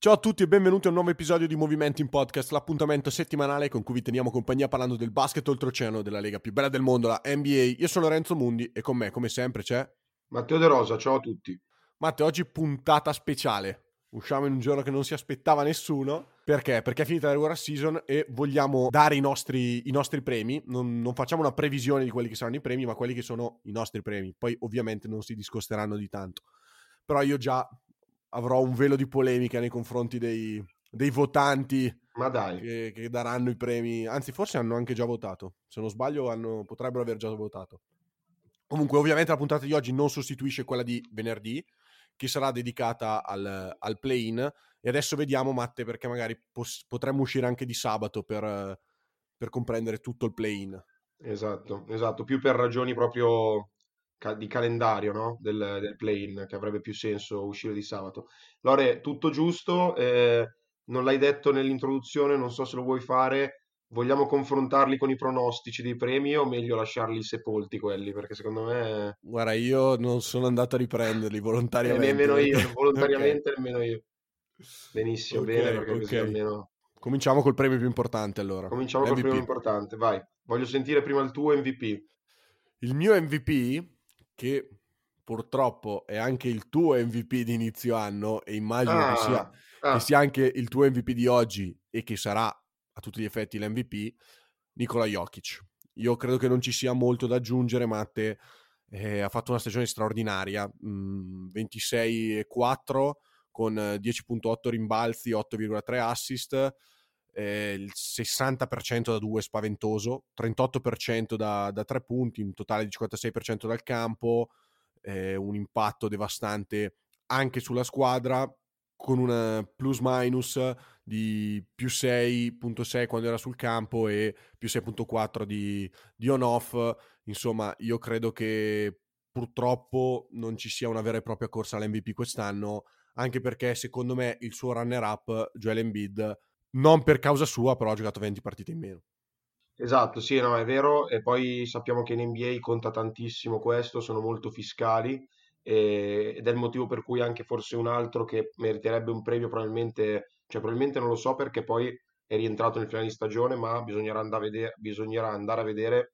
Ciao a tutti e benvenuti a un nuovo episodio di Movimento in Podcast, l'appuntamento settimanale con cui vi teniamo compagnia parlando del basket oltreoceano della lega più bella del mondo, la NBA. Io sono Lorenzo Mundi e con me, come sempre, c'è Matteo De Rosa, ciao a tutti. Matteo. Oggi puntata speciale. Usciamo in un giorno che non si aspettava nessuno. Perché? Perché è finita la regular season e vogliamo dare i nostri, i nostri premi. Non, non facciamo una previsione di quelli che saranno i premi, ma quelli che sono i nostri premi. Poi ovviamente non si discosteranno di tanto. Però io già avrò un velo di polemica nei confronti dei, dei votanti Ma dai, che, che daranno i premi. Anzi, forse hanno anche già votato. Se non sbaglio, hanno- potrebbero aver già votato. Comunque, ovviamente, la puntata di oggi non sostituisce quella di venerdì, che sarà dedicata al, al play-in. E adesso vediamo, Matte, perché magari pos- potremmo uscire anche di sabato per, per comprendere tutto il play-in. esatto, esatto, più per ragioni proprio ca- di calendario, no? Del, del play-in, che avrebbe più senso uscire di sabato. Lore, tutto giusto, eh, non l'hai detto nell'introduzione, non so se lo vuoi fare. Vogliamo confrontarli con i pronostici dei premi o meglio lasciarli sepolti quelli? Perché secondo me... Guarda, io non sono andato a riprenderli Eh, volontariamente. nemmeno io, volontariamente nemmeno io. Benissimo, bene, perché ok. così almeno... Cominciamo col premio più importante allora. Cominciamo col primo importante, vai. Voglio sentire prima il tuo MVP. Il mio MVP, che purtroppo è anche il tuo MVP di inizio anno, e immagino che, sia, ah. che sia anche il tuo MVP di oggi e che sarà a tutti gli effetti l'MVP, Nikola Jokic. Io credo che non ci sia molto da aggiungere, Matte eh, ha fatto una stagione straordinaria, mm, 26 e 4 con eh, 10.8 rimbalzi, 8,3 assist, eh, il 60% da due spaventoso, 38% da, da tre punti, un totale di 56% dal campo, eh, un impatto devastante anche sulla squadra, con un plus minus di più 6.6 quando era sul campo e più 6.4 di, di on-off. Insomma, io credo che purtroppo non ci sia una vera e propria corsa all'MVP quest'anno, anche perché secondo me il suo runner-up, Joel Embiid, non per causa sua, però ha giocato 20 partite in meno. Esatto, sì, no, è vero. E poi sappiamo che in NBA conta tantissimo questo, sono molto fiscali e- ed è il motivo per cui anche forse un altro che meriterebbe un premio probabilmente, cioè probabilmente non lo so perché poi è rientrato nel finale di stagione, ma bisognerà andare a vedere, bisognerà andare a vedere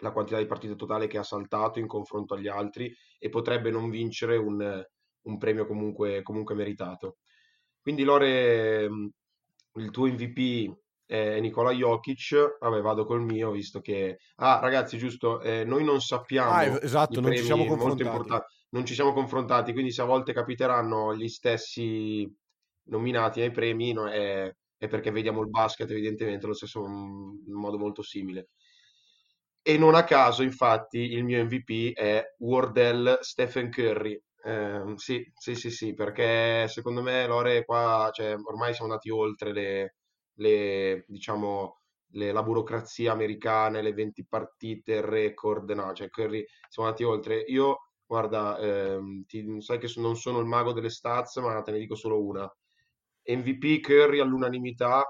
la quantità di partite totale che ha saltato in confronto agli altri e potrebbe non vincere un, un premio comunque, comunque meritato. Quindi Lore, il tuo MVP è Nicola Jokic, vabbè vado col mio visto che... Ah ragazzi, giusto, eh, noi non sappiamo Ah, esatto, non ci siamo confrontati. non ci siamo confrontati, quindi se a volte capiteranno gli stessi nominati ai premi no, è, è perché vediamo il basket evidentemente allo stesso mm, in modo molto simile. E non a caso, infatti, il mio MVP è Wardell Stephen Curry. Ehm, sì, sì, sì, sì, perché secondo me Lore qua, cioè, ormai siamo andati oltre le, le, diciamo, le- la burocrazia americana, le 20 partite, il record, no, cioè Curry, siamo andati oltre. Io, guarda, ehm, ti- sai che non sono il mago delle stats, ma te ne dico solo una. MVP Curry all'unanimità,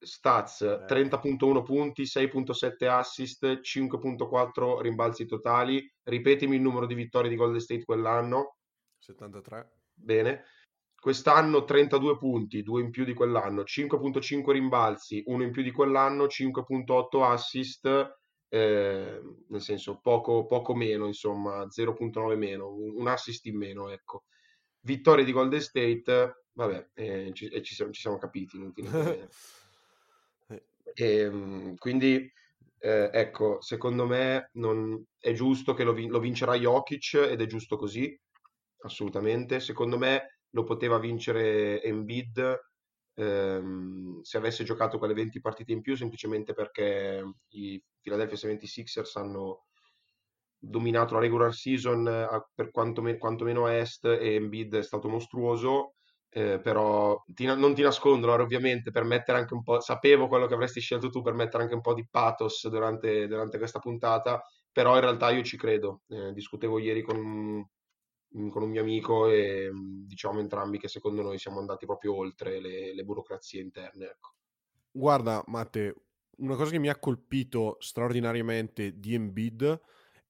stats Eh. 30.1 punti, 6.7 assist, 5.4 rimbalzi totali. Ripetimi il numero di vittorie di Golden State quell'anno. 73. Bene. Quest'anno 32 punti, 2 in più di quell'anno, 5.5 rimbalzi, 1 in più di quell'anno, 5.8 assist, eh, nel senso poco, poco meno, insomma, 0.9 meno, un, assist in meno, ecco. Vittorie di Golden State, vabbè, eh, ci, e ci siamo, ci siamo capiti, Eh, Ehm, quindi, eh, ecco, secondo me non, è giusto che lo, lo vincerà Jokic ed è giusto così, assolutamente. Secondo me lo poteva vincere Embiid, ehm, se avesse giocato quelle 20 partite in più semplicemente perché i Philadelphia 76ers hanno dominato la regular season per quanto me, quantomeno a est e Embiid è stato mostruoso eh, però ti, non ti nascondo ovviamente per mettere anche un po' sapevo quello che avresti scelto tu per mettere anche un po' di pathos durante, durante questa puntata però in realtà io ci credo eh, discutevo ieri con, con, un mio amico e diciamo entrambi che secondo noi siamo andati proprio oltre le, le burocrazie interne ecco. guarda Matte una cosa che mi ha colpito straordinariamente di Embiid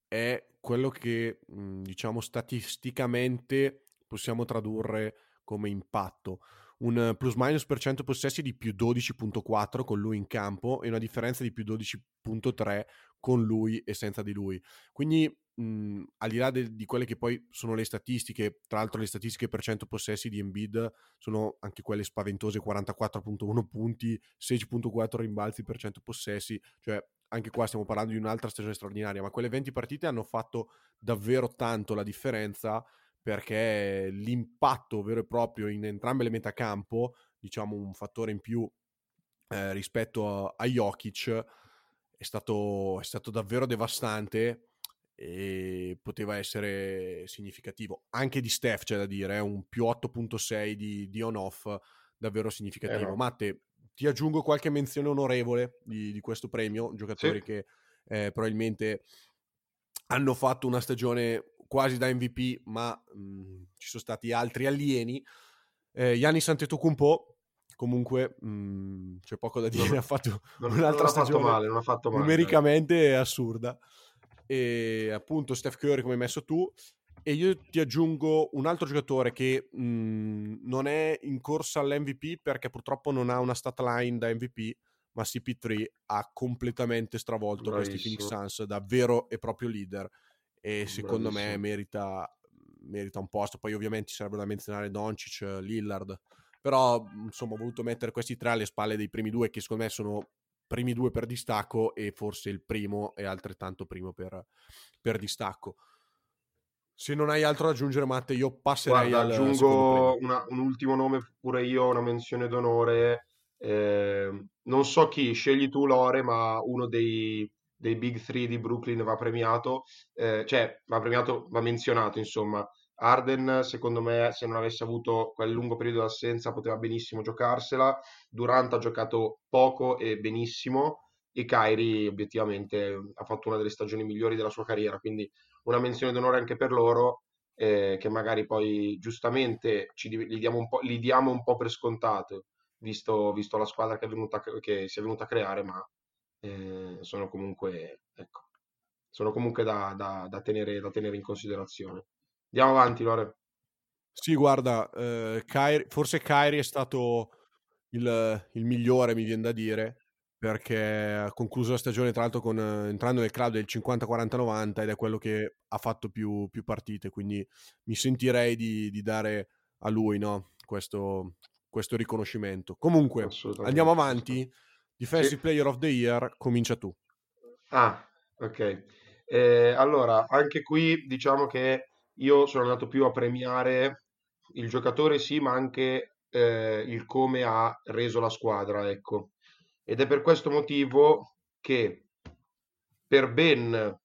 è quello che diciamo statisticamente possiamo tradurre come impatto. Un plus minus per 100 possessi di più 12.4 con lui in campo e una differenza di più 12.3 con lui e senza di lui. Quindi mh, al di là de- di quelle che poi sono le statistiche, tra l'altro le statistiche per 100 possessi di Embiid sono anche quelle spaventose, 44.1 punti, 16.4 rimbalzi per 100 possessi, cioè anche qua stiamo parlando di un'altra stagione straordinaria, ma quelle 20 partite hanno fatto davvero tanto la differenza perché l'impatto vero e proprio in entrambe le metacampo, diciamo un fattore in più eh, rispetto a, a Jokic, è stato, è stato davvero devastante e poteva essere significativo. Anche di Steph c'è da dire, è un più 8.6 di, di on-off davvero significativo. Eh no. Matte, ti aggiungo qualche menzione onorevole di, di questo premio, giocatori sì. che eh, probabilmente hanno fatto una stagione quasi da MVP, ma mh, mhmm, ci sono stati altri alieni. Eh, Yannis Antetokounmpo, comunque mh, mhmm, c'è poco da dire, non, ha fatto non, un'altra non stagione male, non ha fatto male, numericamente assurda. E appunto Steph Curry come hai messo tu. E io ti aggiungo un altro giocatore che mh, mhmm, non è in corsa all'MVP perché purtroppo non ha una stat line da MVP, ma CP3 ha completamente stravolto Bravissimo. questi Phoenix Suns da vero e proprio leader e secondo Bravissimo. me merita, merita, un posto. Poi ovviamente sarebbe da menzionare Doncic, Lillard, però insomma ho voluto mettere questi tre alle spalle dei primi due che secondo me sono primi due per distacco e forse il primo è altrettanto primo per, per distacco. Se non hai altro da aggiungere, Matte, io passerei Guarda, al aggiungo una, un ultimo nome pure io, una menzione d'onore. Eh, non so chi, scegli tu Lore, ma uno dei, dei Big Three di Brooklyn va premiato, eh, cioè va premiato, va menzionato insomma. Arden, secondo me, se non avesse avuto quel lungo periodo d'assenza, poteva benissimo giocarsela. Durant ha giocato poco e benissimo. E Kyrie, obiettivamente, ha fatto una delle stagioni migliori della sua carriera. Quindi, una menzione d'onore anche per loro, eh, che magari poi giustamente ci, li, diamo li, diamo un po' per scontato, visto, visto la squadra che, venuta, che, si è venuta a creare, ma eh, sono comunque, ecco, sono comunque da, da, da, tenere, da, tenere, in considerazione. Andiamo avanti, Lore. Sì, guarda, eh, Kyrie, forse Kyrie è stato il, il, migliore, mi viene da dire, perché ha concluso la stagione tra l'altro con, entrando nel club del 50-40-90 ed è quello che ha fatto più, più partite, quindi mi sentirei di, di dare a lui no? questo, questo riconoscimento. Comunque, andiamo avanti. Defensive sì. Player of the Year, comincia tu. Ah, ok. Eh, allora, anche qui diciamo che io sono andato più a premiare il giocatore, sì, ma anche eh, il come ha reso la squadra, ecco. Ed è per questo motivo che per ben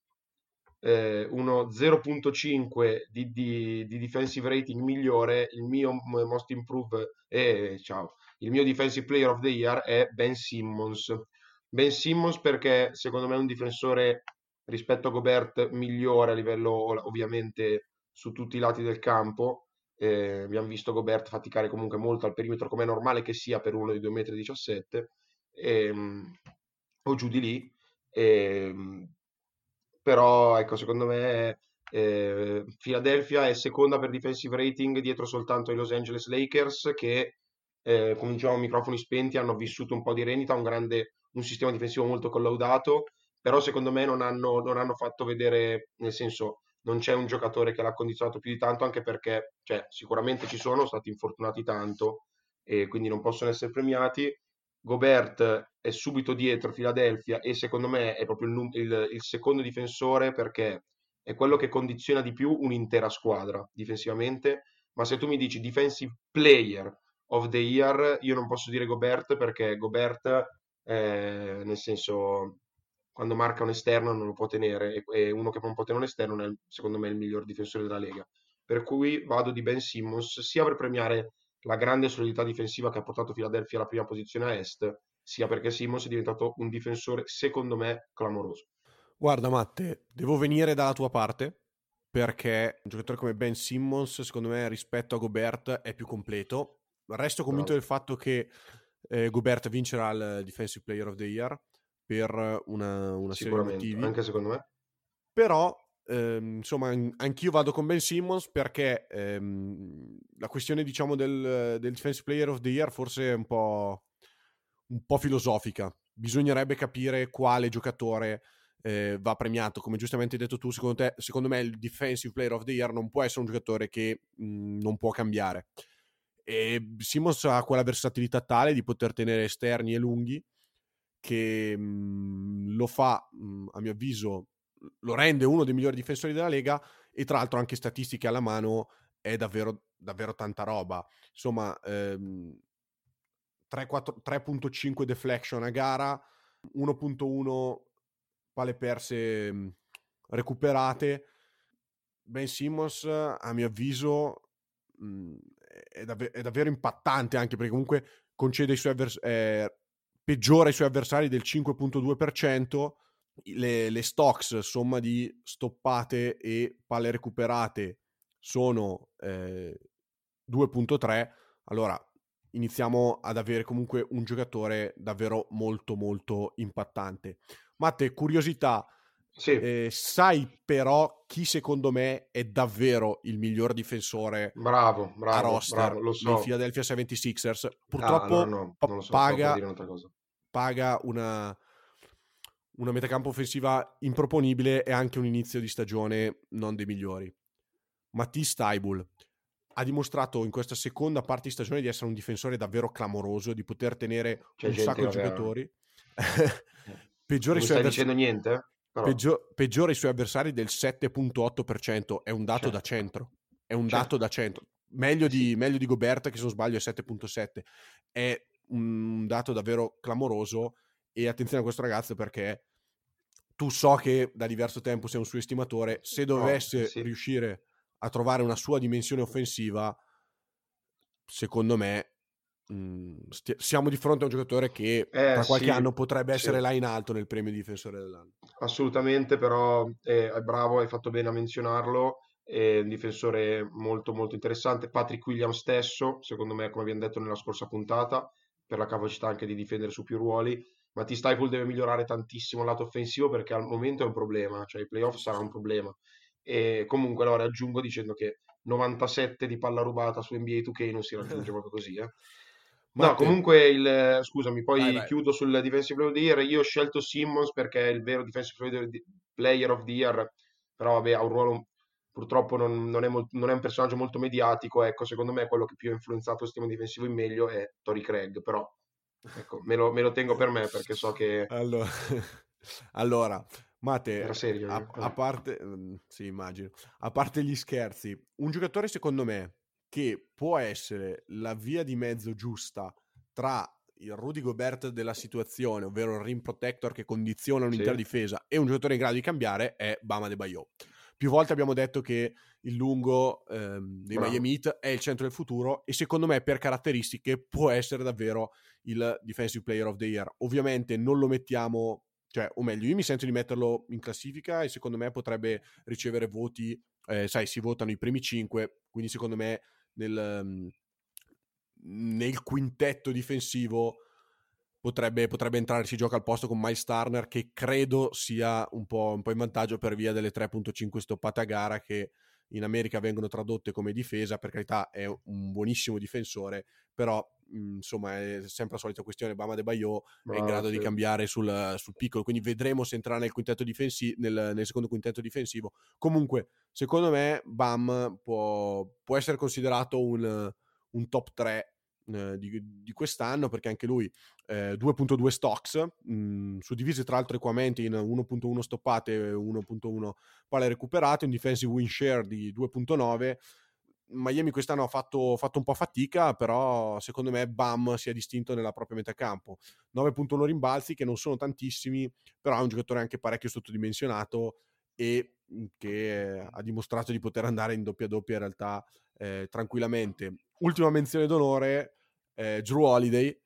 eh, uno 0.5 di, di, di, defensive rating migliore, il mio most improved, eh, ciao, il mio defensive player of the year è Ben Simmons. Ben Simmons perché secondo me è un difensore rispetto a Gobert migliore a livello ovviamente su tutti i lati del campo. Eh, abbiamo visto Gobert faticare comunque molto al perimetro come è normale che sia per uno di 2,17 m ehm, o giù di lì. Ehm, però ecco secondo me eh, Philadelphia è seconda per defensive rating dietro soltanto ai Los Angeles Lakers che eh, come dicevamo, microfoni spenti, hanno vissuto un po' di rendita, un, grande, un sistema difensivo molto collaudato, però secondo me non hanno, non hanno fatto vedere, nel senso, non c'è un giocatore che l'ha condizionato più di tanto, anche perché cioè, sicuramente ci sono stati infortunati tanto e quindi non possono essere premiati. Gobert è subito dietro Philadelphia e secondo me è proprio il, il, il, secondo difensore perché è quello che condiziona di più un'intera squadra difensivamente. Ma se tu mi dici defensive player of the Year, io non posso dire Gobert perché Gobert, eh, nel senso, quando marca un esterno non lo può tenere e, e uno che non può tenere un esterno è, secondo me, il miglior difensore della Lega. Per cui vado di Ben Simmons sia per premiare la grande solidità difensiva che ha portato Philadelphia alla prima posizione a est, sia perché Simmons è diventato un difensore, secondo me, clamoroso. Guarda Matte, devo venire dalla tua parte perché un giocatore come Ben Simmons, secondo me, rispetto a Gobert è più completo. Resto convinto Bravo. del fatto che eh, Gobert vincerà il Defensive Player of the Year per una, una serie di motivi. anche secondo me. Però, ehm, insomma, an- anch'io vado con Ben Simmons perché ehm, la questione, diciamo, del, del Defensive Player of the Year forse è un po', un po' filosofica. Bisognerebbe capire quale giocatore eh, va premiato. Come giustamente hai detto tu, secondo, te, secondo me il Defensive Player of the Year non può essere un giocatore che mh, non può cambiare. E Simmons ha quella versatilità tale di poter tenere esterni e lunghi che mh, lo fa, mh, a mio avviso, lo rende uno dei migliori difensori della Lega e tra l'altro anche statistiche alla mano è davvero, davvero tanta roba. Insomma, ehm, 3, 4, 3.5 deflection a gara, 1.1 palle perse mh, recuperate. Ben Simmons, a mio avviso, mh, è, dav- è davvero impattante anche perché comunque concede i suoi avversari, eh, peggiora i suoi avversari del 5.2%. Le, le stocks, somma di stoppate e palle recuperate, sono eh, 2.3. Allora iniziamo ad avere comunque un giocatore davvero molto molto impattante. Matte, curiosità, Sì, eh, sai però chi secondo me è davvero il miglior difensore bravo, a bravo, roster bravo, lo dei so. Philadelphia 76ers? Ah, Purtroppo no, so, paga una, una metacampo offensiva improponibile e anche un inizio di stagione non dei migliori. Matisse Taibul ha dimostrato in questa seconda parte di stagione di essere un difensore davvero clamoroso, di poter tenere C'è un sacco di giocatori. Eh. peggiora, i Non suoi stai avvers- dicendo niente? Però, peggio- peggiora i suoi avversari del 7.8%, è un dato Certo. da centro. È un Certo. dato da centro. Meglio di, Sì. meglio di Gobert, che se non sbaglio è 7.7. È un dato davvero clamoroso. E attenzione a questo ragazzo perché tu so che da diverso tempo sei un suo estimatore. Se dovesse sì. riuscire a trovare una sua dimensione offensiva, secondo me mh, stia- siamo di fronte a un giocatore che Eh, tra qualche sì, anno potrebbe sì. essere là in alto nel premio di difensore dell'anno. Assolutamente, però eh, è bravo, hai fatto bene a menzionarlo, è un difensore molto molto interessante. Patrick Williams stesso, secondo me, come abbiamo detto nella scorsa puntata, per la capacità anche di difendere su più ruoli. Matisse Staple deve migliorare tantissimo il lato offensivo perché al momento è un problema, cioè i playoff sarà un problema. E comunque allora aggiungo dicendo che 97 di palla rubata su NBA 2K non si raggiunge proprio così, eh. No, Matte, comunque il, scusami, poi Vai, vai. chiudo sul Defensive Player of the Year. Io ho scelto Simmons perché è il vero Defensive Player of the Year, però vabbè, ha un ruolo purtroppo non, non è, mol- non è un personaggio molto mediatico. Ecco, secondo me quello che più ha influenzato il sistema difensivo in meglio è Tori Craig, però ecco, me lo, me lo tengo per me perché so che Allora, allora Mate, serio. a, eh. a parte, mm, sì, immagino, a parte gli scherzi, un giocatore secondo me che può essere la via di mezzo giusta tra il Rudy Gobert della situazione, ovvero il rim protector che condiziona un'intera Sì. difesa, e un giocatore in grado di cambiare è Bama De Bayo. Più volte abbiamo detto che il lungo ehm, dei Bravo. Miami Heat è il centro del futuro e secondo me per caratteristiche può essere davvero il Defensive Player of the Year. Ovviamente non lo mettiamo, cioè, o meglio, io mi sento di metterlo in classifica e secondo me potrebbe ricevere voti, eh, sai, si votano i primi 5, quindi secondo me nel, ehm, nel quintetto difensivo potrebbe, potrebbe entrare, si gioca al posto con Miles Turner che credo sia un po', un po' in vantaggio per via delle 3.5 stoppate a gara che in America vengono tradotte come difesa, per carità è un buonissimo difensore, però mh, insomma è sempre la solita questione, Bama De Bayo è in grado di sì. cambiare sul, sul piccolo, quindi vedremo se entrerà nel, difensi- nel, nel secondo quintetto difensivo. Comunque, secondo me Bam può, può essere considerato un, un top 3 eh, di, di quest'anno perché anche lui eh, 2.2 stocks mh, suddivisi tra l'altro equamente in 1.1 stoppate e 1.1 palle recuperate un defensive win share di 2.9 Miami quest'anno ha fatto, fatto, un po' fatica, però secondo me Bam si è distinto nella propria metà campo. 9.1 rimbalzi che non sono tantissimi, però è un giocatore anche parecchio sottodimensionato e mhmm, che ha dimostrato di poter andare in doppia doppia in realtà eh, tranquillamente. Ultima menzione d'onore, eh, Drew Holiday,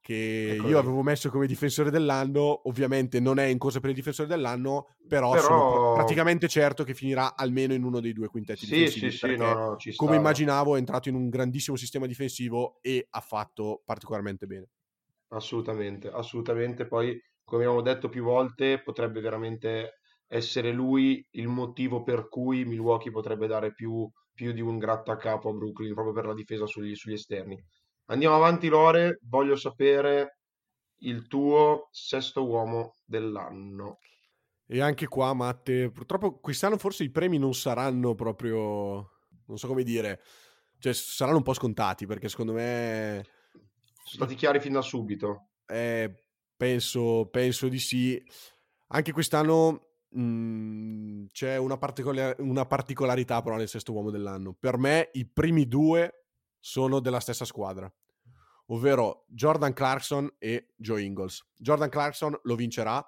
che ecco io avevo messo come difensore dell'anno, ovviamente non è in corsa per il difensore dell'anno, però, però... sono praticamente certo che finirà almeno in uno dei due quintetti sì, difensivi, sì, sì, no, no, come immaginavo è entrato in un grandissimo sistema difensivo e ha fatto particolarmente bene. Assolutamente, assolutamente, poi come abbiamo detto più volte potrebbe veramente essere lui il motivo per cui Milwaukee potrebbe dare più, più di un grattacapo a Brooklyn proprio per la difesa sugli, sugli esterni. Andiamo avanti, Lore. Voglio sapere il tuo sesto uomo dell'anno. E anche qua, Matte, purtroppo quest'anno forse i premi non saranno proprio, non so come dire, cioè saranno un po' scontati perché secondo me... Sono stati chiari fin da subito. Eh, penso, penso di sì. Anche quest'anno mh, mhmm, c'è una, particolar- una particolarità però nel sesto uomo dell'anno. Per me i primi due sono della stessa squadra, ovvero Jordan Clarkson e Joe Ingles. Jordan Clarkson lo vincerà,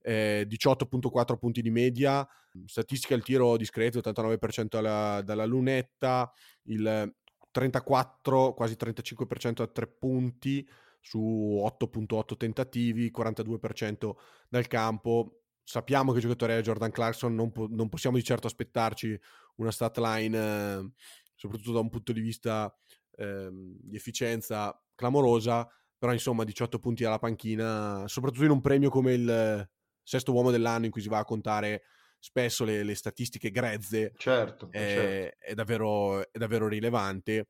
eh, 18.4 punti di media, statistica al tiro discreto, 89% alla, dalla lunetta, il 34, quasi 35% a tre punti su 8.8 tentativi, 42% dal campo. Sappiamo che giocatore è Jordan Clarkson, non, po- non, possiamo di certo aspettarci una stat line, eh, soprattutto da un punto di vista ehm, di efficienza clamorosa, però insomma 18 punti alla panchina, soprattutto in un premio come il sesto uomo dell'anno in cui si va a contare spesso le, le statistiche grezze, certo, è, certo. È, davvero, è, davvero, rilevante.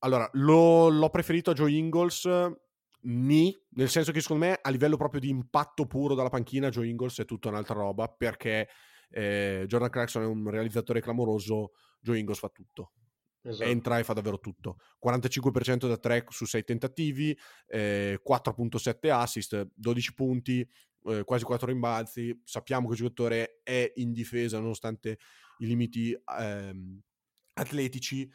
allora, lo, l'ho preferito a Joe Ingles, ni, nel senso che secondo me a livello proprio di impatto puro dalla panchina Joe Ingles è tutta un'altra roba, perché eh, Jordan Clarkson è un realizzatore clamoroso, Joe Ingles fa tutto esatto. entra e fa davvero tutto. 45% da 3 su 6 tentativi, eh, 4.7 assist, 12 punti, eh, quasi 4 rimbalzi. Sappiamo che il giocatore è in difesa nonostante i limiti ehm, atletici.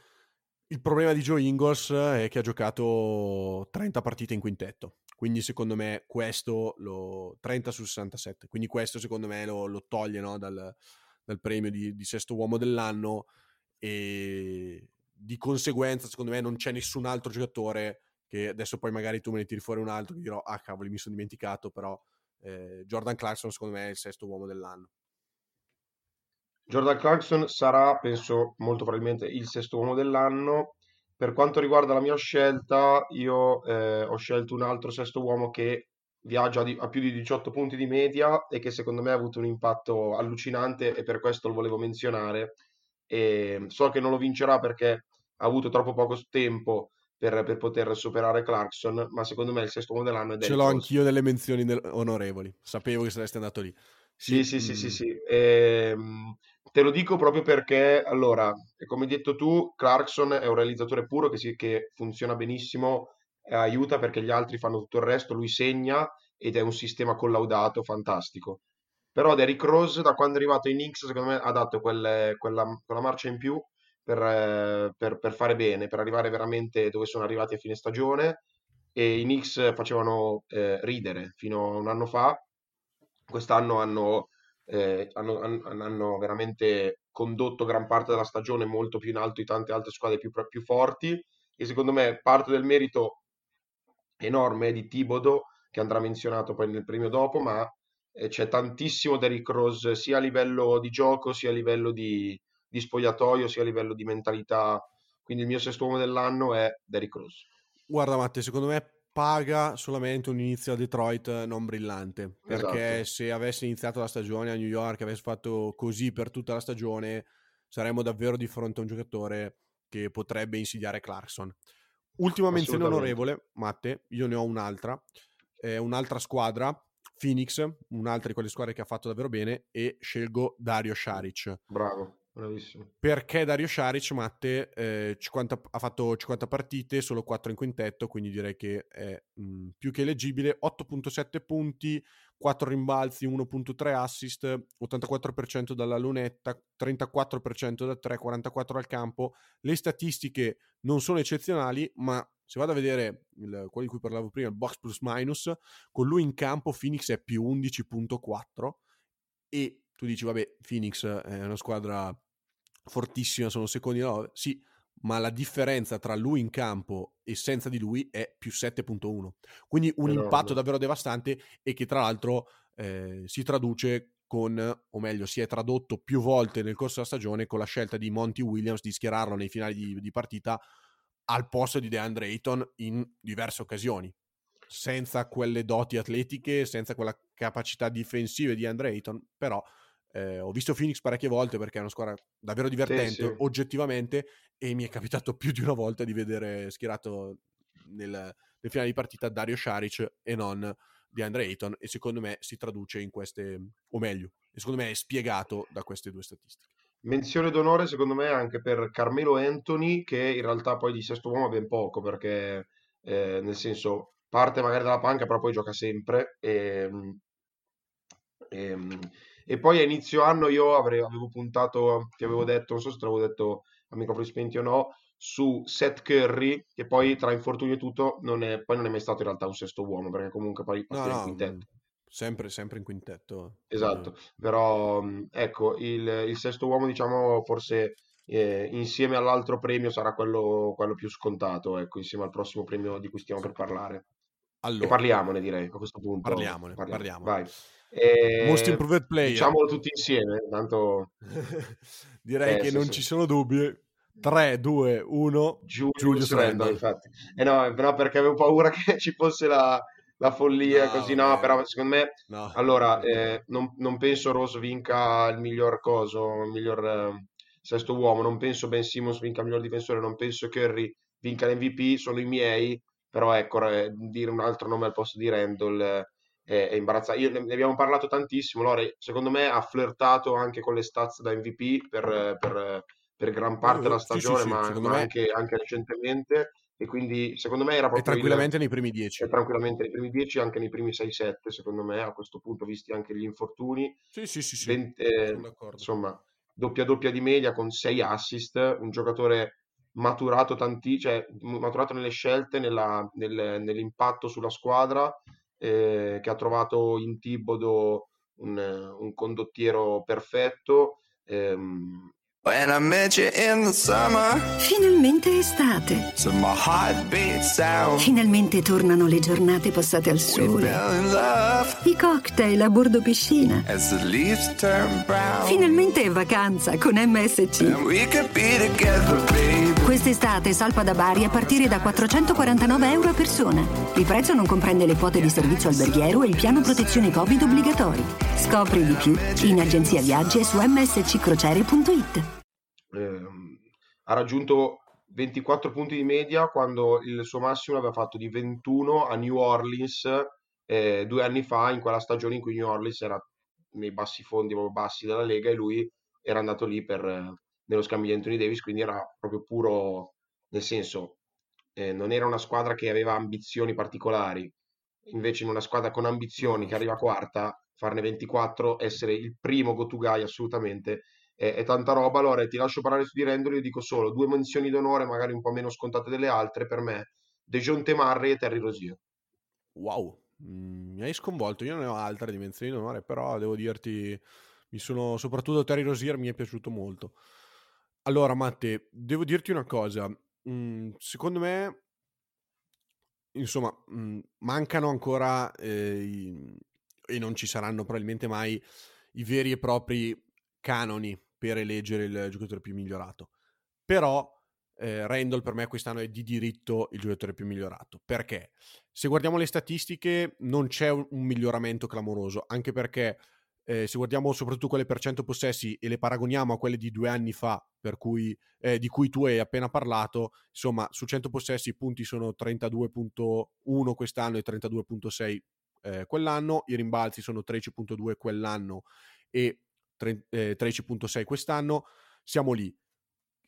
Il problema di Joe Ingles è che ha giocato 30 partite in quintetto, quindi secondo me questo lo 30 su 67, quindi questo secondo me lo, lo toglie no, dal, dal, premio di, di, sesto uomo dell'anno. E di conseguenza, secondo me, non c'è nessun altro giocatore che adesso poi magari tu me ne tiri fuori un altro che dirò, ah cavoli, mi sono dimenticato, però eh, Jordan Clarkson secondo me è il sesto uomo dell'anno. Jordan Clarkson sarà, penso, molto probabilmente il sesto uomo dell'anno. Per quanto riguarda la mia scelta, io eh, ho scelto un altro sesto uomo che viaggia a più di 18 punti di media e che secondo me ha avuto un impatto allucinante e per questo lo volevo menzionare. E so che non lo vincerà perché ha avuto troppo poco tempo per, per, poter superare Clarkson, ma secondo me il sesto uomo dell'anno è Ce l'ho anch'io delle menzioni onorevoli, sapevo che saresti andato lì. Sì, sì, sì, mm. sì, sì. E, ehm, te lo dico proprio perché, allora, come hai detto tu, Clarkson è un realizzatore puro che, si, che funziona benissimo, eh, aiuta perché gli altri fanno tutto il resto, lui segna ed è un sistema collaudato, fantastico. Però Derrick Rose, da quando è arrivato in Knicks, secondo me ha dato quelle, quella, quella marcia in più per, eh, per, per, fare bene, per arrivare veramente dove sono arrivati a fine stagione e i Knicks facevano eh, ridere fino a un anno fa, quest'anno hanno, eh, hanno, hanno, veramente condotto gran parte della stagione molto più in alto di tante altre squadre più, più forti e secondo me parte del merito enorme di Tibodo che andrà menzionato poi nel premio dopo, ma eh, c'è tantissimo Derrick Rose sia a livello di gioco sia a livello di, di spogliatoio sia a livello di mentalità. Quindi il mio sesto uomo dell'anno è Derrick Rose. Guarda Matte, secondo me paga solamente un inizio a Detroit non brillante, perché esatto. se avesse iniziato la stagione a New York, avesse fatto così per tutta la stagione, saremmo davvero di fronte a un giocatore che potrebbe insidiare Clarkson. Ultima menzione onorevole, Matte, io ne ho un'altra, è un'altra squadra, Phoenix, un'altra di quelle squadre che ha fatto davvero bene, e scelgo Dario Saric. Bravo bravissimo. perché Dario Saric, Matte, eh, 50 ha fatto 50 partite, solo 4 in quintetto, quindi direi che è mh, più che leggibile. 8.7 punti, 4 rimbalzi, 1.3 assist, 84% dalla lunetta, 34% da 3, 44 al campo. Le statistiche non sono eccezionali, ma se vado a vedere il, quello di cui parlavo prima, il box plus minus, con lui in campo Phoenix è più 11.4 e tu dici, vabbè, Phoenix è una squadra fortissima, sono secondi no? Sì, ma la differenza tra lui in campo e senza di lui è più 7.1. Quindi un Enorme. impatto davvero devastante e che tra l'altro eh, si traduce con, o meglio, si è tradotto più volte nel corso della stagione con la scelta di Monty Williams di schierarlo nei finali di, di partita al posto di DeAndre Ayton in diverse occasioni. Senza quelle doti atletiche, senza quella capacità difensiva di DeAndre Ayton, però eh, ho visto Phoenix parecchie volte perché è una squadra davvero divertente sì. oggettivamente e mi è capitato più di una volta di vedere schierato nel, nel finale di partita Dario Saric e non di Andre Ayton e secondo me si traduce in queste, o meglio, secondo me è spiegato da queste due statistiche. Menzione d'onore secondo me anche per Carmelo Anthony che in realtà poi di sesto uomo ha ben poco perché eh, nel senso parte magari dalla panca però poi gioca sempre e, e, e poi a inizio anno io avrei, avevo puntato, ti avevo detto, non so se te l'avevo detto a microfoni spenti o no, su Seth Curry, che poi tra infortunio e tutto non è, poi non è mai stato in realtà un sesto uomo, perché comunque poi No, parte in no, quintetto. sempre, sempre in quintetto. Esatto, Eh, però ecco, il, il sesto uomo diciamo forse eh, insieme all'altro premio sarà quello, quello più scontato, ecco, insieme al prossimo premio di cui stiamo per parlare. E allora, parliamone direi, a questo punto parliamone, parliamo. parliamone. Vai. Most Eh, improved player. diciamolo tutti insieme, tanto Direi Eh, che sì, non sì. ci sono dubbi. 3, 2, 1, Julius Julius infatti. Eh no, però perché avevo paura che ci fosse la, la follia No, così, no, però secondo me, No, allora, no. eh, non, non penso Rose vinca il miglior coso, il miglior eh, sesto uomo, non penso Ben Simmons vinca il miglior difensore, non penso Curry vinca l'MVP, sono i miei, però ecco, eh, dire un altro nome al posto di Randle eh, è, è imbarazzante. Io, ne abbiamo parlato tantissimo, Lore, secondo me ha flirtato anche con le stats da MVP per, per, per gran parte della Sì, sì, stagione, sì, ma, ma me anche, anche recentemente, e quindi secondo me era proprio il, tranquillamente nei primi 10. è tranquillamente nei primi 10, anche nei primi 6-7, secondo me, a questo punto, visti anche gli infortuni. Sì, sì, sì, sì, Ven- eh, sono d'accordo. insomma, doppia doppia di media con 6 assist, un giocatore maturato tanti, cioè maturato nelle scelte, nella- nel- nell'impatto sulla squadra, eh, che ha trovato in Tibodo un, un condottiero perfetto. ehm, When I met you in the summer, Finalmente estate. to my heartbeat sound, Finalmente tornano le giornate passate al sole. fell in love I cocktail a bordo piscina. as the leaves turn brown. Finalmente è vacanza con MSC. And we could be together, baby. Quest'estate salpa da Bari a partire da 449 euro a persona. Il prezzo non comprende le quote di servizio alberghiero e il piano protezione Covid obbligatori. Scopri di più in agenzia viaggi e su msccrociere.it. ehm, ha raggiunto 24 punti di media quando il suo massimo l'aveva fatto di 21 a New Orleans eh, due anni fa, in quella stagione in cui New Orleans era nei bassi fondi, proprio bassi della Lega, e lui era andato lì per, eh, nello scambio di Anthony Davis, quindi era proprio puro, nel senso, eh, non era una squadra che aveva ambizioni particolari, invece in una squadra con ambizioni che arriva quarta, farne 24, essere il primo go-to guy assolutamente è, è tanta roba. Allora ti lascio parlare su di Randall, io dico solo due menzioni d'onore, magari un po' meno scontate delle altre, per me, Dejounte Murray e Terry Rozier. Wow, mm, mi hai sconvolto. Io non ne ho altre dimensioni d'onore, però devo dirti, mi sono soprattutto Terry Rosier mi è piaciuto molto. Allora, Matte, devo dirti una cosa. Mm, secondo me, insomma, mm, mancano ancora eh, i- e non ci saranno probabilmente mai i veri e propri canoni per eleggere il giocatore più migliorato. Però eh, Randall per me quest'anno è di diritto il giocatore più migliorato. Perché? Se guardiamo le statistiche non c'è un, un miglioramento clamoroso, anche perché eh, se guardiamo soprattutto quelle per 100 possessi e le paragoniamo a quelle di due anni fa, cui, eh, di cui tu hai appena parlato, insomma, su 100 possessi i punti sono 32.1 quest'anno e 32.6 eh, quell'anno, i rimbalzi sono 13.2 quell'anno e tre- eh, 13.6 quest'anno. siamo lì.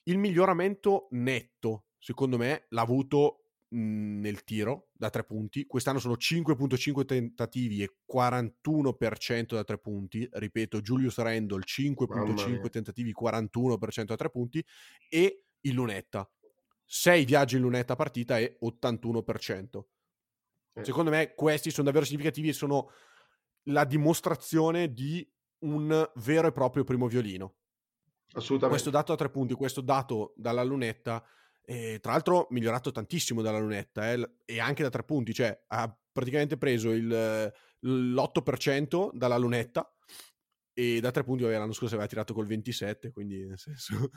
Il miglioramento netto, secondo me, l'ha avuto nel tiro da tre punti. Quest'anno sono 5.5 tentativi e 41% da tre punti. Ripeto, Julius Randle 5.5 tentativi, 41% da tre punti. E il lunetta. 6 viaggi in lunetta partita e 81%. Eh. Secondo me questi sono davvero significativi e sono la dimostrazione di un vero e proprio primo violino. Assolutamente. Questo dato a tre punti, questo dato dalla lunetta, eh, tra l'altro migliorato tantissimo dalla lunetta eh, e anche da tre punti, cioè ha praticamente preso il, l'8% dalla lunetta e da tre punti l'anno scorso aveva tirato col 27 quindi nel senso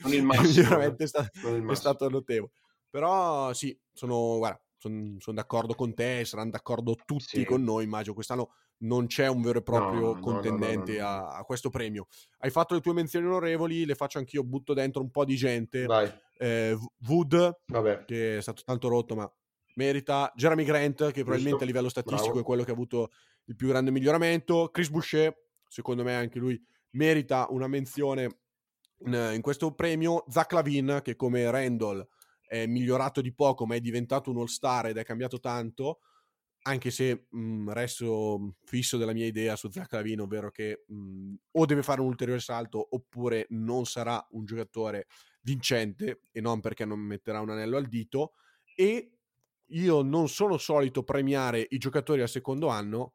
non il massimo veramente è, sta- è stato notevole. Però sì sono guarda sono son d'accordo con te saranno d'accordo tutti sì. con noi immagino quest'anno non c'è un vero e proprio no, contendente no, no, a, a, questo premio hai fatto le tue menzioni onorevoli le faccio anch'io butto dentro un po' di gente eh, Wood Vabbè. che è stato tanto rotto ma merita Jeremy Grant che probabilmente Giusto. a livello statistico Bravo. è quello che ha avuto il più grande miglioramento Chris Boucher secondo me anche lui merita una menzione in, in questo premio. Zach Lavin, che come Randall è migliorato di poco, ma è diventato un all-star ed è cambiato tanto, anche se mh, resto fisso della mia idea su Zach Lavin, ovvero che mh, o deve fare un ulteriore salto oppure non sarà un giocatore vincente e non perché non metterà un anello al dito e io non sono solito premiare i giocatori al secondo anno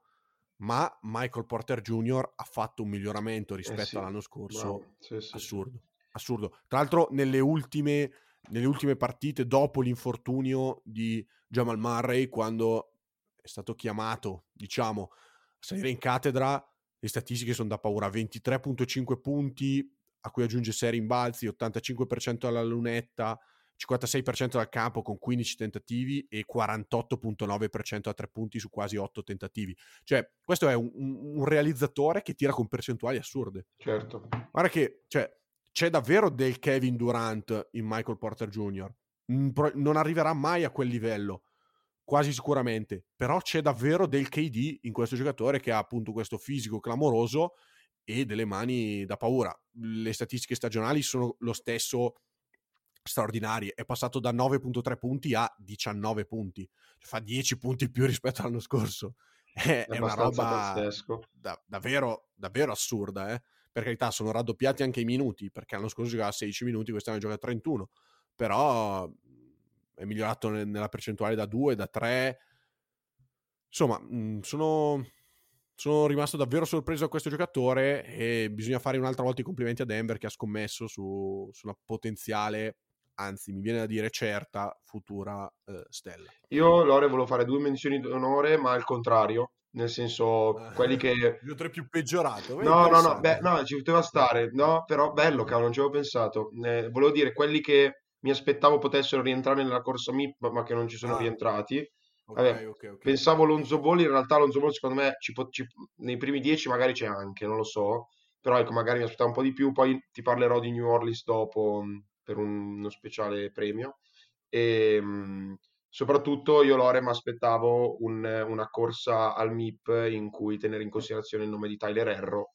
ma Michael Porter Jr. ha fatto un miglioramento eh rispetto eh sì, all'anno scorso sì, sì, assurdo, assurdo. Tra l'altro nelle ultime, nelle ultime partite dopo l'infortunio di Jamal Murray, quando è stato chiamato, diciamo, a salire in cattedra, le statistiche sono da paura, 23.5 punti, a cui aggiunge 6 rimbalzi, 85% alla lunetta, 56% dal campo con 15 tentativi e 48.9% a tre punti su quasi 8 tentativi. Cioè, questo è un, un realizzatore che tira con percentuali assurde. Certo. Guarda che cioè, c'è davvero del Kevin Durant in Michael Porter Jr. Non arriverà mai a quel livello, quasi sicuramente, però c'è davvero del KD in questo giocatore che ha appunto questo fisico clamoroso e delle mani da paura. Le statistiche stagionali sono lo stesso straordinari. È passato da 9.3 punti a 19 punti, fa 10 punti più rispetto all'anno scorso. È, è una roba da, davvero, davvero assurda. Eh? Per carità, sono raddoppiati anche i minuti perché l'anno scorso giocava 16 minuti, quest'anno gioca 31. Però è migliorato nella percentuale da 2, da 3. Insomma, sono, sono rimasto davvero sorpreso da questo giocatore e bisogna fare un'altra volta i complimenti a Denver che ha scommesso su, su una potenziale anzi mi viene da dire certa futura eh, stella. Io Lore volevo fare due menzioni d'onore, ma al contrario, nel senso eh, quelli che... Io tre più peggiorato. No, no, no, beh, no, ci poteva stare, no, però bello, cavolo, non ci avevo pensato. Eh, volevo dire quelli che mi aspettavo potessero rientrare nella corsa MIP, ma che non ci sono ah. rientrati. Okay, Vabbè, okay, okay. Pensavo Lonzo Ball, in realtà Lonzo Ball secondo me ci, ci, nei primi dieci magari c'è anche, non lo so, però ecco magari mi aspettavo un po' di più, poi ti parlerò di New Orleans dopo, per un, uno speciale premio. E mh, soprattutto io Lore mi aspettavo un, una corsa al MIP in cui tenere in considerazione il nome di Tyler Erro,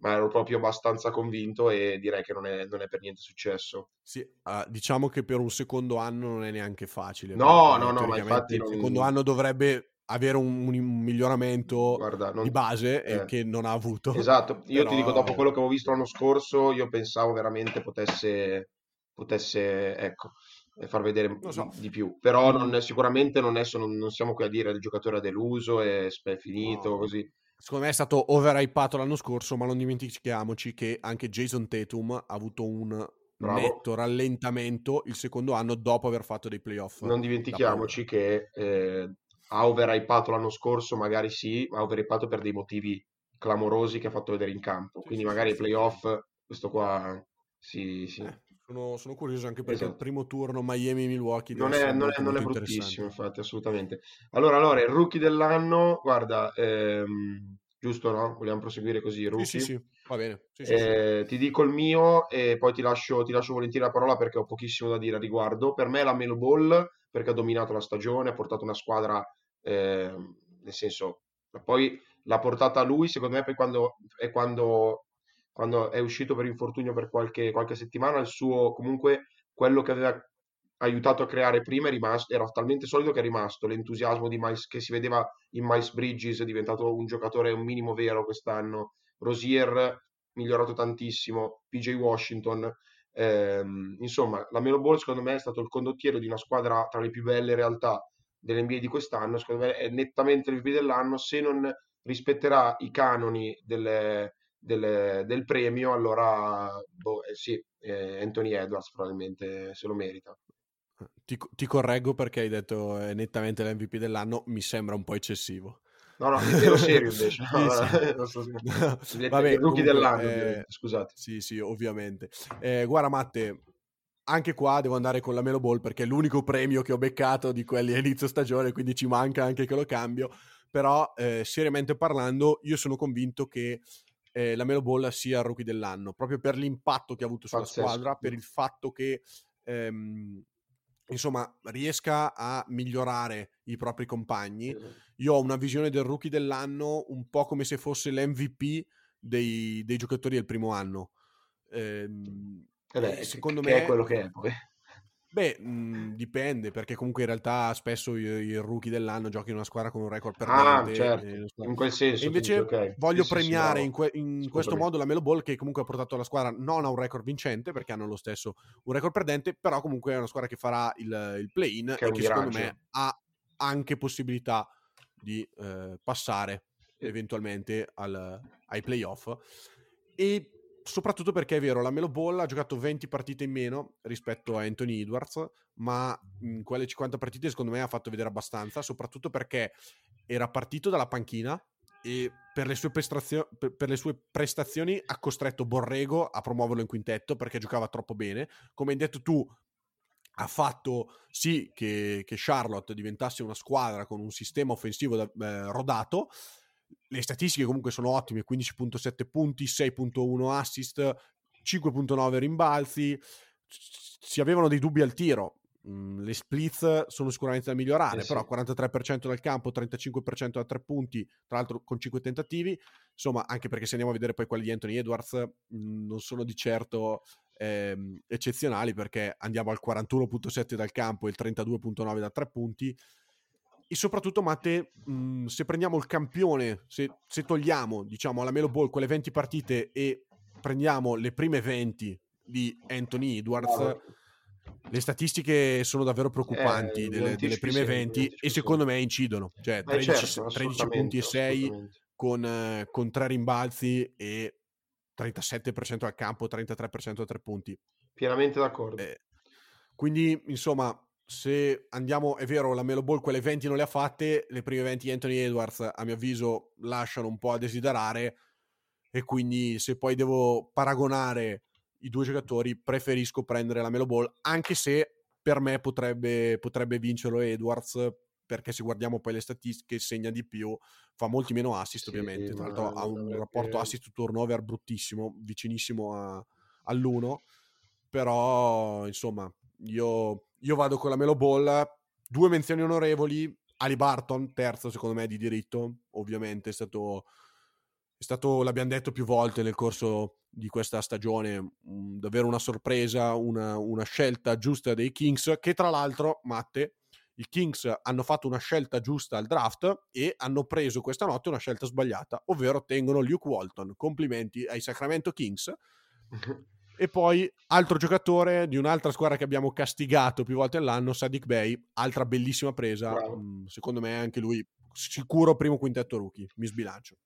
ma ero proprio abbastanza convinto e direi che non è, non è per niente successo. Sì, uh, diciamo che per un secondo anno non è neanche facile. No, no, no, ma infatti... Il secondo anno dovrebbe avere un, un miglioramento Guarda, non... di base eh. che non ha avuto. Esatto, io Però... ti dico, dopo quello che avevo visto l'anno scorso, io pensavo veramente potesse potesse ecco, eh, far vedere so. di più. Però non è, sicuramente non, è, non, non, siamo qui a dire il giocatore ha deluso e è finito no. così. Secondo me è stato overhypato l'anno scorso, ma non dimentichiamoci che anche Jason Tatum ha avuto un Bravo. netto rallentamento il secondo anno dopo aver fatto dei playoff. Non dimentichiamoci che eh, ha overhypato l'anno scorso, magari sì, ma ha overhypato per dei motivi clamorosi che ha fatto vedere in campo. Quindi magari i playoff, questo qua sì, sì. Eh, sono, sono, curioso anche perché esatto. il primo turno Miami-Milwaukee non è, non è, non è bruttissimo, infatti, assolutamente. Allora, allora, il rookie dell'anno, guarda, ehm, giusto, no? Vogliamo proseguire così, rookie? Sì, sì, sì. va bene. Sì, eh, ti dico il mio e poi ti lascio, ti lascio volentieri la parola perché ho pochissimo da dire a riguardo. Per me è la Melo Ball perché ha dominato la stagione, ha portato una squadra, eh, nel senso, poi l'ha portata a lui, secondo me poi quando, è quando quando è uscito per infortunio per qualche, qualche settimana, il suo comunque quello che aveva aiutato a creare prima rimasto, era talmente solido che è rimasto. L'entusiasmo di Miles, che si vedeva in Miles Bridges, è diventato un giocatore un minimo vero quest'anno, Rosier migliorato tantissimo, PJ Washington, ehm, insomma la Melo Ball secondo me è stato il condottiero di una squadra tra le più belle realtà dell'NBA di quest'anno, secondo me è nettamente il MVP dell'anno, se non rispetterà i canoni delle, delle, del premio, allora boh, eh, sì, eh, Anthony Edwards probabilmente se lo merita. Ti, ti, correggo perché hai detto è nettamente l'MVP dell'anno, mi sembra un po' eccessivo. No, no, ero serio invece. No, sì. no, Vabbè, rookie dell'anno, eh, scusate. Sì, sì, ovviamente. Eh, guarda Matte, anche qua devo andare con la Melo Ball perché è l'unico premio che ho beccato di quelli a inizio stagione, quindi ci manca anche che lo cambio. Però, eh, seriamente parlando, io sono convinto che eh, la Melo Ball sia il rookie dell'anno, proprio per l'impatto che ha avuto sulla Pazzesco. squadra, per il fatto che ehm, insomma, riesca a migliorare i propri compagni. Io ho una visione del rookie dell'anno un po' come se fosse l'MVP dei, dei giocatori del primo anno. Ehm, eh beh, secondo me è quello che è poi. Beh, mh, mhmm, dipende, perché comunque in realtà spesso i, rookie dell'anno giochi in una squadra con un record perdente. Ah, certo, e, in quel senso. E invece okay. voglio sì, premiare sì, in, que- in questo modo la Melo Ball che comunque ha portato la squadra non a un record vincente, perché hanno lo stesso un record perdente, però comunque è una squadra che farà il, il play-in che e che secondo me ha anche possibilità di eh, passare eventualmente al, ai playoff. E soprattutto perché è vero, la Melo Ball ha giocato 20 partite in meno rispetto a Anthony Edwards, ma in quelle 50 partite secondo me ha fatto vedere abbastanza, soprattutto perché era partito dalla panchina e per le, prestazio- per le sue prestazioni ha costretto Borrego a promuoverlo in quintetto perché giocava troppo bene. Come hai detto tu, ha fatto sì che, che Charlotte diventasse una squadra con un sistema offensivo da, eh, rodato, le statistiche comunque sono ottime, 15.7 punti, 6.1 assist, 5.9 rimbalzi, si avevano dei dubbi al tiro, mm, le splits sono sicuramente da migliorare, eh, però sì. 43% dal campo, 35% da tre punti, tra l'altro con 5 tentativi, insomma anche perché se andiamo a vedere poi quelli di Anthony Edwards mm, non sono di certo ehm, eccezionali perché andiamo al 41.7 dal campo e il 32.9 da tre punti, e soprattutto Matte, mh, mhmm, se prendiamo il campione, se, se, togliamo diciamo alla Melo Ball quelle 20 partite e prendiamo le prime 20 di Anthony Edwards, le statistiche sono davvero preoccupanti eh, delle, delle, prime 20 e secondo me incidono, cioè 13, eh certo, 13 punti e 6 con, con 3 rimbalzi e 37% al campo, 33% a 3 punti. Pienamente d'accordo. Eh, quindi, insomma, se andiamo, è vero, la Melo Ball quelle 20 non le ha fatte, le prime 20 Anthony Edwards a mio avviso lasciano un po' a desiderare e quindi se poi devo paragonare i due giocatori preferisco prendere la Melo Ball anche se per me potrebbe, potrebbe vincerlo Edwards perché se guardiamo poi le statistiche segna di più, fa molti meno assist sì, ovviamente, tra l'altro ha un perché... rapporto assist turnover bruttissimo, vicinissimo a, all'1, però insomma io io vado con la Melo Ball. Due menzioni onorevoli. Ali Barton, terzo secondo me di diritto, ovviamente è stato, è stato l'abbiamo detto più volte nel corso di questa stagione, mh, mm, davvero una sorpresa, una, una scelta giusta dei Kings, che tra l'altro, Matte, i Kings hanno fatto una scelta giusta al draft e hanno preso questa notte una scelta sbagliata, ovvero tengono Luke Walton. Complimenti ai Sacramento Kings. E poi altro giocatore di un'altra squadra che abbiamo castigato più volte all'anno, Sadiq Bey, altra bellissima presa. Mm, secondo me anche lui sicuro primo quintetto rookie, mi sbilancio.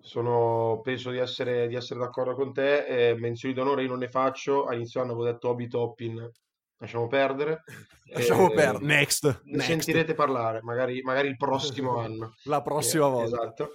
Sono, penso di essere, di essere d'accordo con te. Eh, menzioni d'onore io non ne faccio. A inizio anno avevo detto Obi Toppin, lasciamo perdere. lasciamo eh, perdere. Next. Ne next. sentirete parlare, magari, magari il prossimo anno. La prossima eh, volta. Esatto.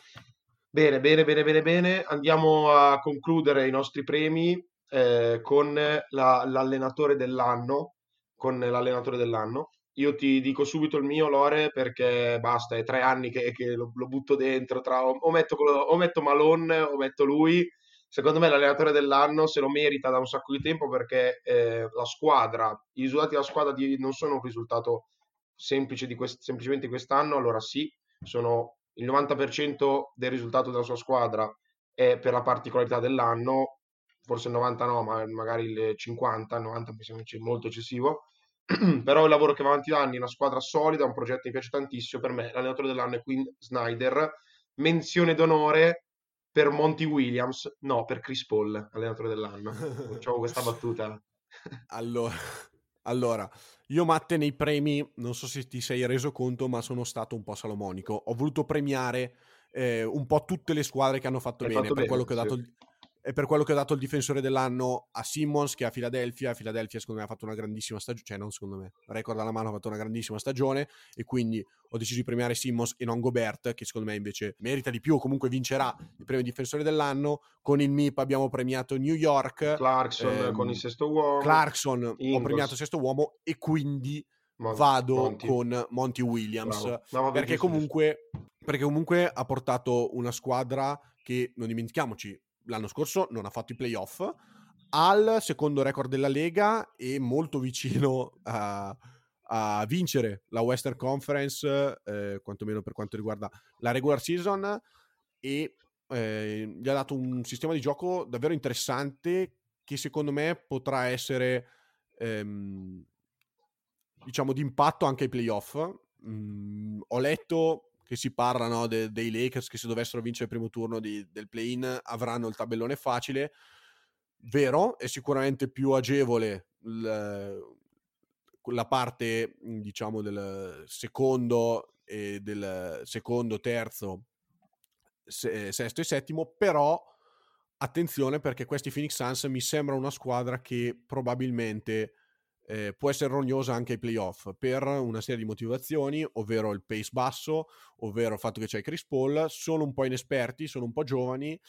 Bene, bene, bene, bene, bene. Andiamo a concludere i nostri premi eh, con la, l'allenatore dell'anno, con l'allenatore dell'anno. Io ti dico subito il mio, Lore, perché basta, è tre anni che, che lo, lo, butto dentro, tra, o, metto, o metto Malone o metto lui. Secondo me l'allenatore dell'anno se lo merita da un sacco di tempo perché eh, la squadra, i risultati della squadra di, non sono un risultato semplice di quest, semplicemente quest'anno, allora sì, sono il 90% del risultato della sua squadra è per la particolarità dell'anno, forse il 90 no, ma magari il 50, il 90 mi sembra molto eccessivo, però il lavoro che va avanti da anni, una squadra solida, un progetto che mi piace tantissimo, per me l'allenatore dell'anno è Quinn Snyder, menzione d'onore per Monty Williams, no, per Chris Paul, allenatore dell'anno. Facciamo questa battuta. allora, allora, io Matte nei premi, non so se ti sei reso conto, ma sono stato un po' salomonico. Ho voluto premiare eh, un po' tutte le squadre che hanno fatto Hai bene, fatto per bene, quello che ho sì. dato il- è per quello che ho dato il difensore dell'anno a Simmons che a Philadelphia. Philadelphia secondo me ha fatto una grandissima stagione, cioè non secondo me, record alla mano ha fatto una grandissima stagione e quindi ho deciso di premiare Simmons e non Gobert che secondo me invece merita di più o comunque vincerà il premio difensore dell'anno. Con il MIP abbiamo premiato New York, Clarkson ehm, con il sesto uomo. Clarkson ho Ingles. premiato sesto uomo e quindi Mon- vado Monty. con Monty Williams. No, vabbè, perché comunque, perché comunque ha portato una squadra che, non dimentichiamoci, l'anno scorso non ha fatto i playoff, al secondo record della Lega e molto vicino a, a vincere la Western Conference, eh, quantomeno per quanto riguarda la regular season, e eh, gli ha dato un sistema di gioco davvero interessante che secondo me potrà essere ehm, diciamo di impatto anche ai playoff. Mm, ho letto che si parla no, de- dei Lakers che se dovessero vincere il primo turno di- del play-in avranno il tabellone facile. Vero, è sicuramente più agevole il- la parte, mm, diciamo, del secondo e del secondo, terzo, se- sesto e settimo, però attenzione perché questi Phoenix Suns mi sembra una squadra che probabilmente eh, può essere rognosa anche ai playoff per una serie di motivazioni, ovvero il pace basso, ovvero il fatto che c'è Chris Paul, sono un po' inesperti, sono un po' giovani,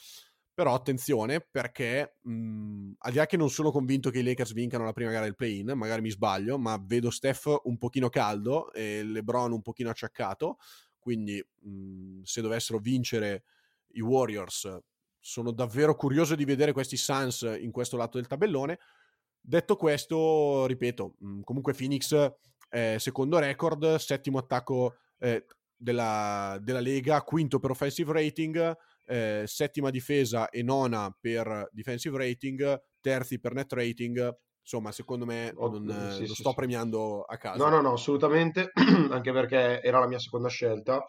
però attenzione perché mh, al di là che non sono convinto che i Lakers vincano la prima gara del play-in, magari mi sbaglio, ma vedo Steph un pochino caldo e LeBron un pochino acciaccato, quindi mh, se dovessero vincere i Warriors sono davvero curioso di vedere questi Suns in questo lato del tabellone. Detto questo, ripeto, mh, comunque Phoenix è secondo record, settimo attacco eh, della, della Lega, quinto per offensive rating, eh, settima difesa e nona per defensive rating, terzi per net rating. Insomma, secondo me Oh, non, eh, sì, lo sì, sto sì. premiando a caso. No, no, no, assolutamente, anche perché era la mia seconda scelta.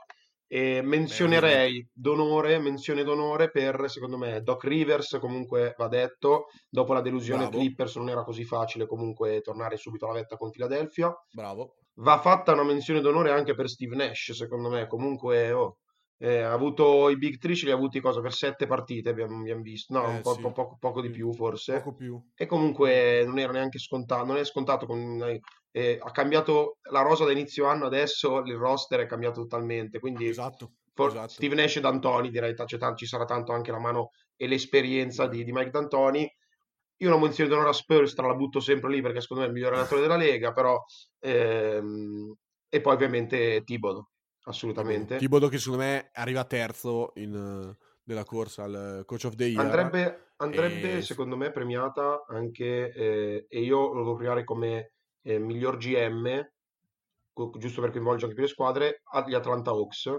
E menzionerei d'onore, menzione d'onore per, secondo me, Doc Rivers, comunque va detto, dopo la delusione Bravo. Clippers non era così facile comunque tornare subito alla vetta con Philadelphia. Bravo. Va fatta una menzione d'onore anche per Steve Nash, secondo me, comunque oh, eh, ha avuto i Big Three, ce li ha avuti cosa, per sette partite abbiamo, abbiamo visto, no, Eh, un po', sì. po- poco, poco di più forse. Poco più. E comunque non era neanche scontato, non è scontato con, eh, eh, ha cambiato la rosa da inizio anno, adesso il roster è cambiato totalmente, quindi Esatto. for- esatto. Steve Nash e D'Antoni direi c'è tan- ci sarà tanto anche la mano e l'esperienza di, di Mike D'Antoni. Io una menzione d'onore a Spurs la butto sempre lì perché secondo me è il miglior allenatore della Lega, però ehm, e poi ovviamente Thibodeau, assolutamente. Thibodeau che secondo me arriva terzo in, nella corsa al Coach of the Year. Andrebbe, andrebbe E- secondo me premiata anche, eh, e io lo devo premiare come eh, miglior GM, giusto per coinvolgere anche più le squadre, agli Atlanta Hawks.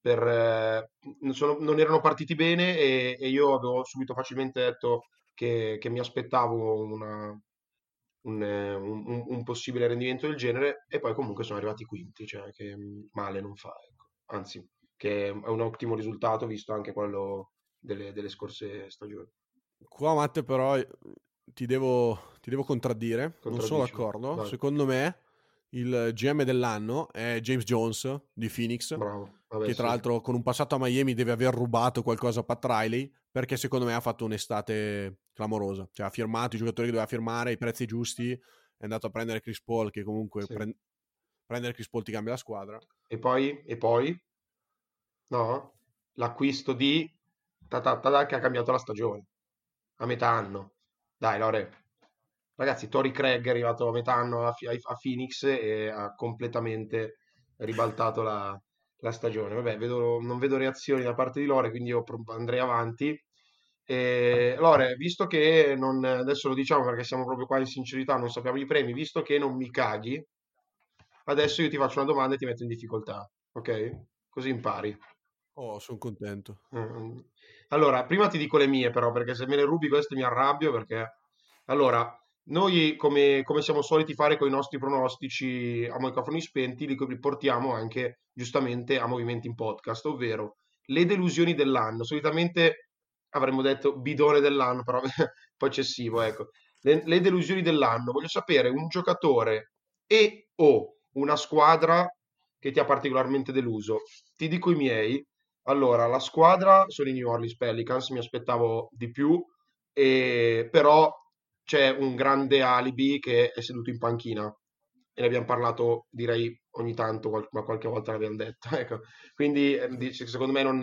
Per, eh, non sono- non erano partiti bene e, e io avevo subito facilmente detto che, che mi aspettavo una- un, un- un- possibile rendimento del genere e poi comunque sono arrivati quinti, cioè che mm, male non fa, ecco. Anzi, che è un ottimo risultato visto anche quello delle, delle scorse stagioni. Qua, Matte, però eh, ti devo, ti devo contraddire. Non sono d'accordo. vai. Secondo me il GM dell'anno è James Jones di Phoenix. Vabbè, che tra sì. l'altro con un passato a Miami deve aver rubato qualcosa a Pat Riley perché secondo me ha fatto un'estate clamorosa cioè ha firmato i giocatori che doveva firmare i prezzi giusti è andato a prendere Chris Paul che comunque Sì. pren- prendere Chris Paul ti cambia la squadra E poi, e poi, no, l'acquisto di Tata Tata che ha cambiato la stagione a metà anno. Dai, Lore. Ragazzi, Tori Craig è arrivato a metà anno a, a Phoenix e ha completamente ribaltato la, la stagione. Vabbè, vedo- non vedo reazioni da parte di Lore, quindi io andrei avanti. E, Lore, visto che non, adesso lo diciamo perché siamo proprio qua in sincerità, non sappiamo i premi, visto che non mi caghi, adesso io ti faccio una domanda e ti metto in difficoltà, ok? Così impari, Oh, sono contento. Mm. Allora, prima ti dico le mie però, perché se me le rubi queste mi arrabbio, perché... Allora, noi come, come siamo soliti fare con i nostri pronostici a microfoni spenti, li li portiamo anche giustamente a movimenti in podcast, ovvero le delusioni dell'anno. Solitamente avremmo detto bidone dell'anno, però un po' eccessivo, ecco. Le, le delusioni dell'anno. Voglio sapere un giocatore e o una squadra che ti ha particolarmente deluso. Ti dico i miei. Allora, la squadra sono i New Orleans Pelicans, mi aspettavo di più, e, però c'è un grande alibi che è seduto in panchina e ne abbiamo parlato direi ogni tanto, ma qualche volta l'abbiamo detto. Ecco. Quindi eh, secondo me non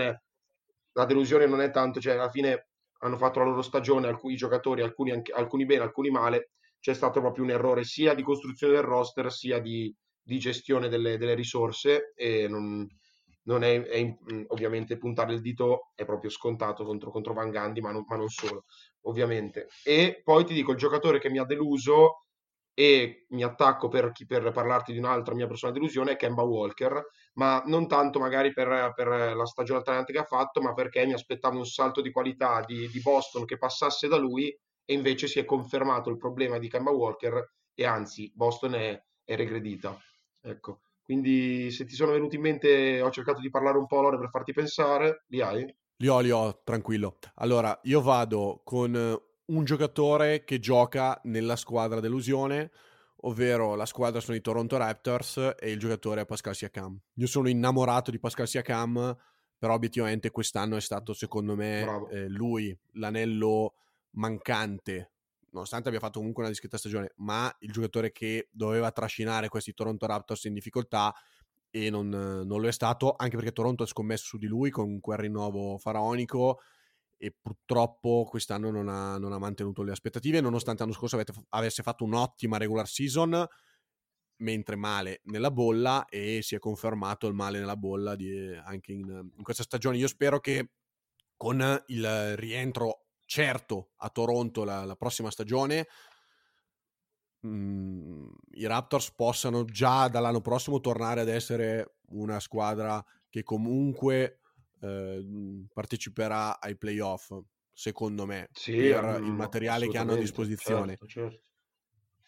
la delusione non è tanto, cioè alla fine hanno fatto la loro stagione, alcuni giocatori, alcuni, anche, alcuni bene, alcuni male, c'è stato proprio un errore sia di costruzione del roster sia di, di gestione delle, delle, risorse e non, non è, è, ovviamente puntare il dito è proprio scontato contro, contro Van Gandhi, ma non, ma non solo, ovviamente. E poi ti dico, il giocatore che mi ha deluso e mi attacco per, per parlarti di un'altra mia personale delusione Kemba Walker, ma non tanto magari per, per la stagione alternante che ha fatto, ma perché mi aspettavo un salto di qualità di, di, Boston che passasse da lui e invece si è confermato il problema di Kemba Walker e anzi Boston è, è regredita. Ecco. Quindi se ti sono venuti in mente ho cercato di parlare un po' allora per farti pensare, li hai? Li ho, li ho, tranquillo. Allora, io vado con un giocatore che gioca nella squadra delusione, ovvero la squadra sono i Toronto Raptors e il giocatore è Pascal Siakam. Io sono innamorato di Pascal Siakam, però obiettivamente quest'anno è stato secondo me eh, lui l'anello mancante, nonostante abbia fatto comunque una discreta stagione, ma il giocatore che doveva trascinare questi Toronto Raptors in difficoltà e non, non lo è stato, anche perché Toronto ha scommesso su di lui con quel rinnovo faraonico e purtroppo quest'anno non ha, non ha mantenuto le aspettative, nonostante l'anno scorso avete, avesse fatto un'ottima regular season, mentre male nella bolla e si è confermato il male nella bolla di, anche in, in, questa stagione. Io spero che con il rientro certo a Toronto la, la prossima stagione mh, mm, i Raptors possano già dall'anno prossimo tornare ad essere una squadra che comunque Ehm, parteciperà ai playoff, secondo me, sì, per il materiale che hanno a disposizione. Certo, certo.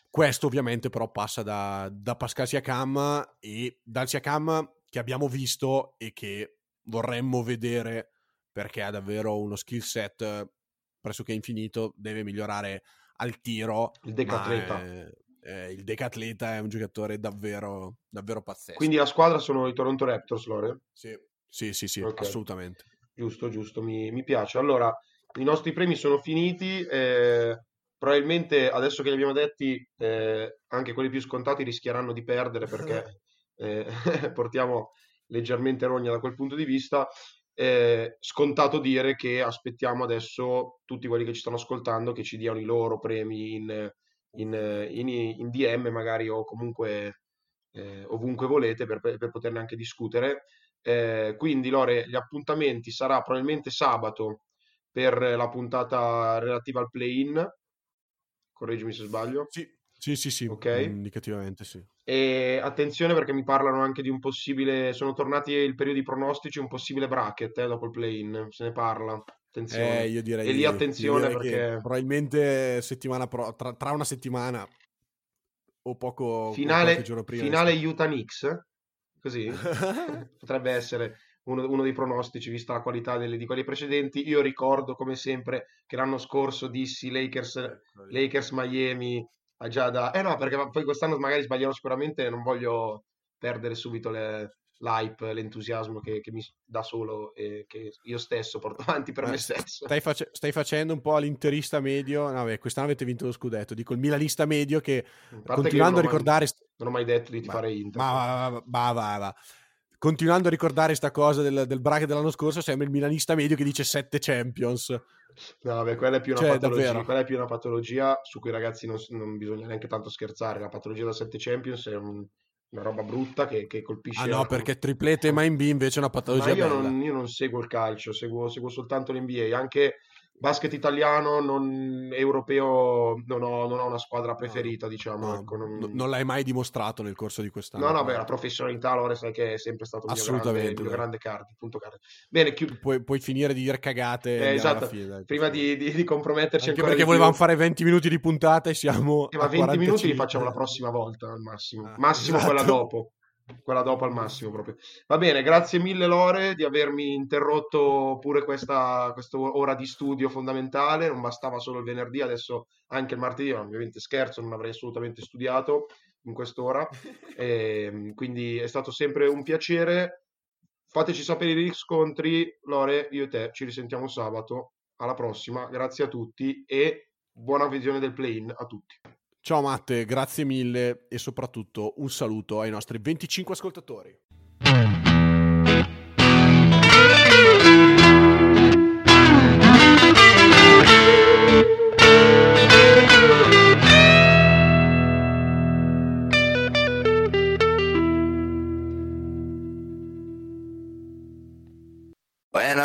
Questo ovviamente però passa da, da Pascal Siakam e dal Siakam che abbiamo visto e che vorremmo vedere perché ha davvero uno skill set pressoché infinito, deve migliorare al tiro. Il decatleta. È, è, il decatleta è un giocatore davvero, davvero pazzesco. Quindi la squadra sono i Toronto Raptors, Lore? Sì. Sì, sì, sì, okay. assolutamente. Giusto, giusto, mi, mi, piace. Allora, i nostri premi sono finiti. Eh, probabilmente adesso che li abbiamo detti, eh, anche quelli più scontati rischieranno di perdere perché eh, portiamo leggermente rogna da quel punto di vista. Eh, scontato dire che aspettiamo adesso tutti quelli che ci stanno ascoltando che ci diano i loro premi in, in, in, in DM magari o comunque eh, ovunque volete per, per poterne anche discutere. Eh, quindi Lore, gli appuntamenti sarà probabilmente sabato per la puntata relativa al play-in. Correggimi se sbaglio. Sì, sì, sì, sì. Okay. indicativamente sì. E attenzione perché mi parlano anche di un possibile, sono tornati il periodo di pronostici, un possibile bracket eh, dopo il play-in, se ne parla. Attenzione. Eh, io direi, e lì attenzione perché... Probabilmente settimana pro... tra, tra, una settimana o poco finale, prima. Finale Utah Knicks? Così potrebbe essere uno, uno, dei pronostici, vista la qualità delle, di quelli precedenti. Io ricordo, come sempre, che l'anno scorso dissi Lakers, ecco, Lakers Miami a già da... Eh no, perché poi quest'anno magari sbaglierò sicuramente non voglio perdere subito le, l'hype, l'entusiasmo che, che, mi dà solo e che io stesso porto avanti per eh, me stesso. Stai, face- stai, facendo un po' l'interista medio. No, beh, quest'anno avete vinto lo scudetto. Dico il milanista medio che continuando a ricordare. Mai, non ho mai detto di fare Inter. Ma va, va, va, va. Continuando a ricordare questa cosa del, del bracket dell'anno scorso, sembra il milanista medio che dice 7 Champions. No, vabbè, quella è più una, cioè, patologia, quella è più una patologia su cui ragazzi non, non bisogna neanche tanto scherzare. La patologia da 7 Champions è un, una roba brutta che, che colpisce. Ah no, perché triplete mai in B invece è una patologia. Ma io non, io non, seguo il calcio, seguo, seguo soltanto l'NBA. Anche basket italiano, non europeo, non ho, non ho una squadra preferita, diciamo. No, ecco, non... no- non l'hai mai dimostrato nel corso di quest'anno. No, no, beh, la professionalità, Lore, sai che è sempre stato grande, Assolutamente, il mio grande card, punto card. Bene, chiud- Puoi, puoi finire di dire cagate eh, esatto, fine, dai, prima di, di- di comprometterci Anche ancora perché volevamo fare 20 minuti di puntata e siamo Eh, ma a 20 minuti li 45. facciamo la prossima volta al massimo. Ah, Massimo quella esatto. dopo. Quella dopo al massimo proprio. Va bene, grazie mille Lore di avermi interrotto pure questa, questa ora di studio fondamentale. Non bastava solo il venerdì, adesso anche il martedì. ma Ovviamente scherzo, non avrei assolutamente studiato in quest'ora. E, quindi è stato sempre un piacere. Fateci sapere i riscontri, Lore, io e te ci risentiamo sabato. Alla prossima, grazie a tutti e buona visione del play-in a tutti. Ciao Matte, grazie mille e soprattutto un saluto ai nostri 25 ascoltatori.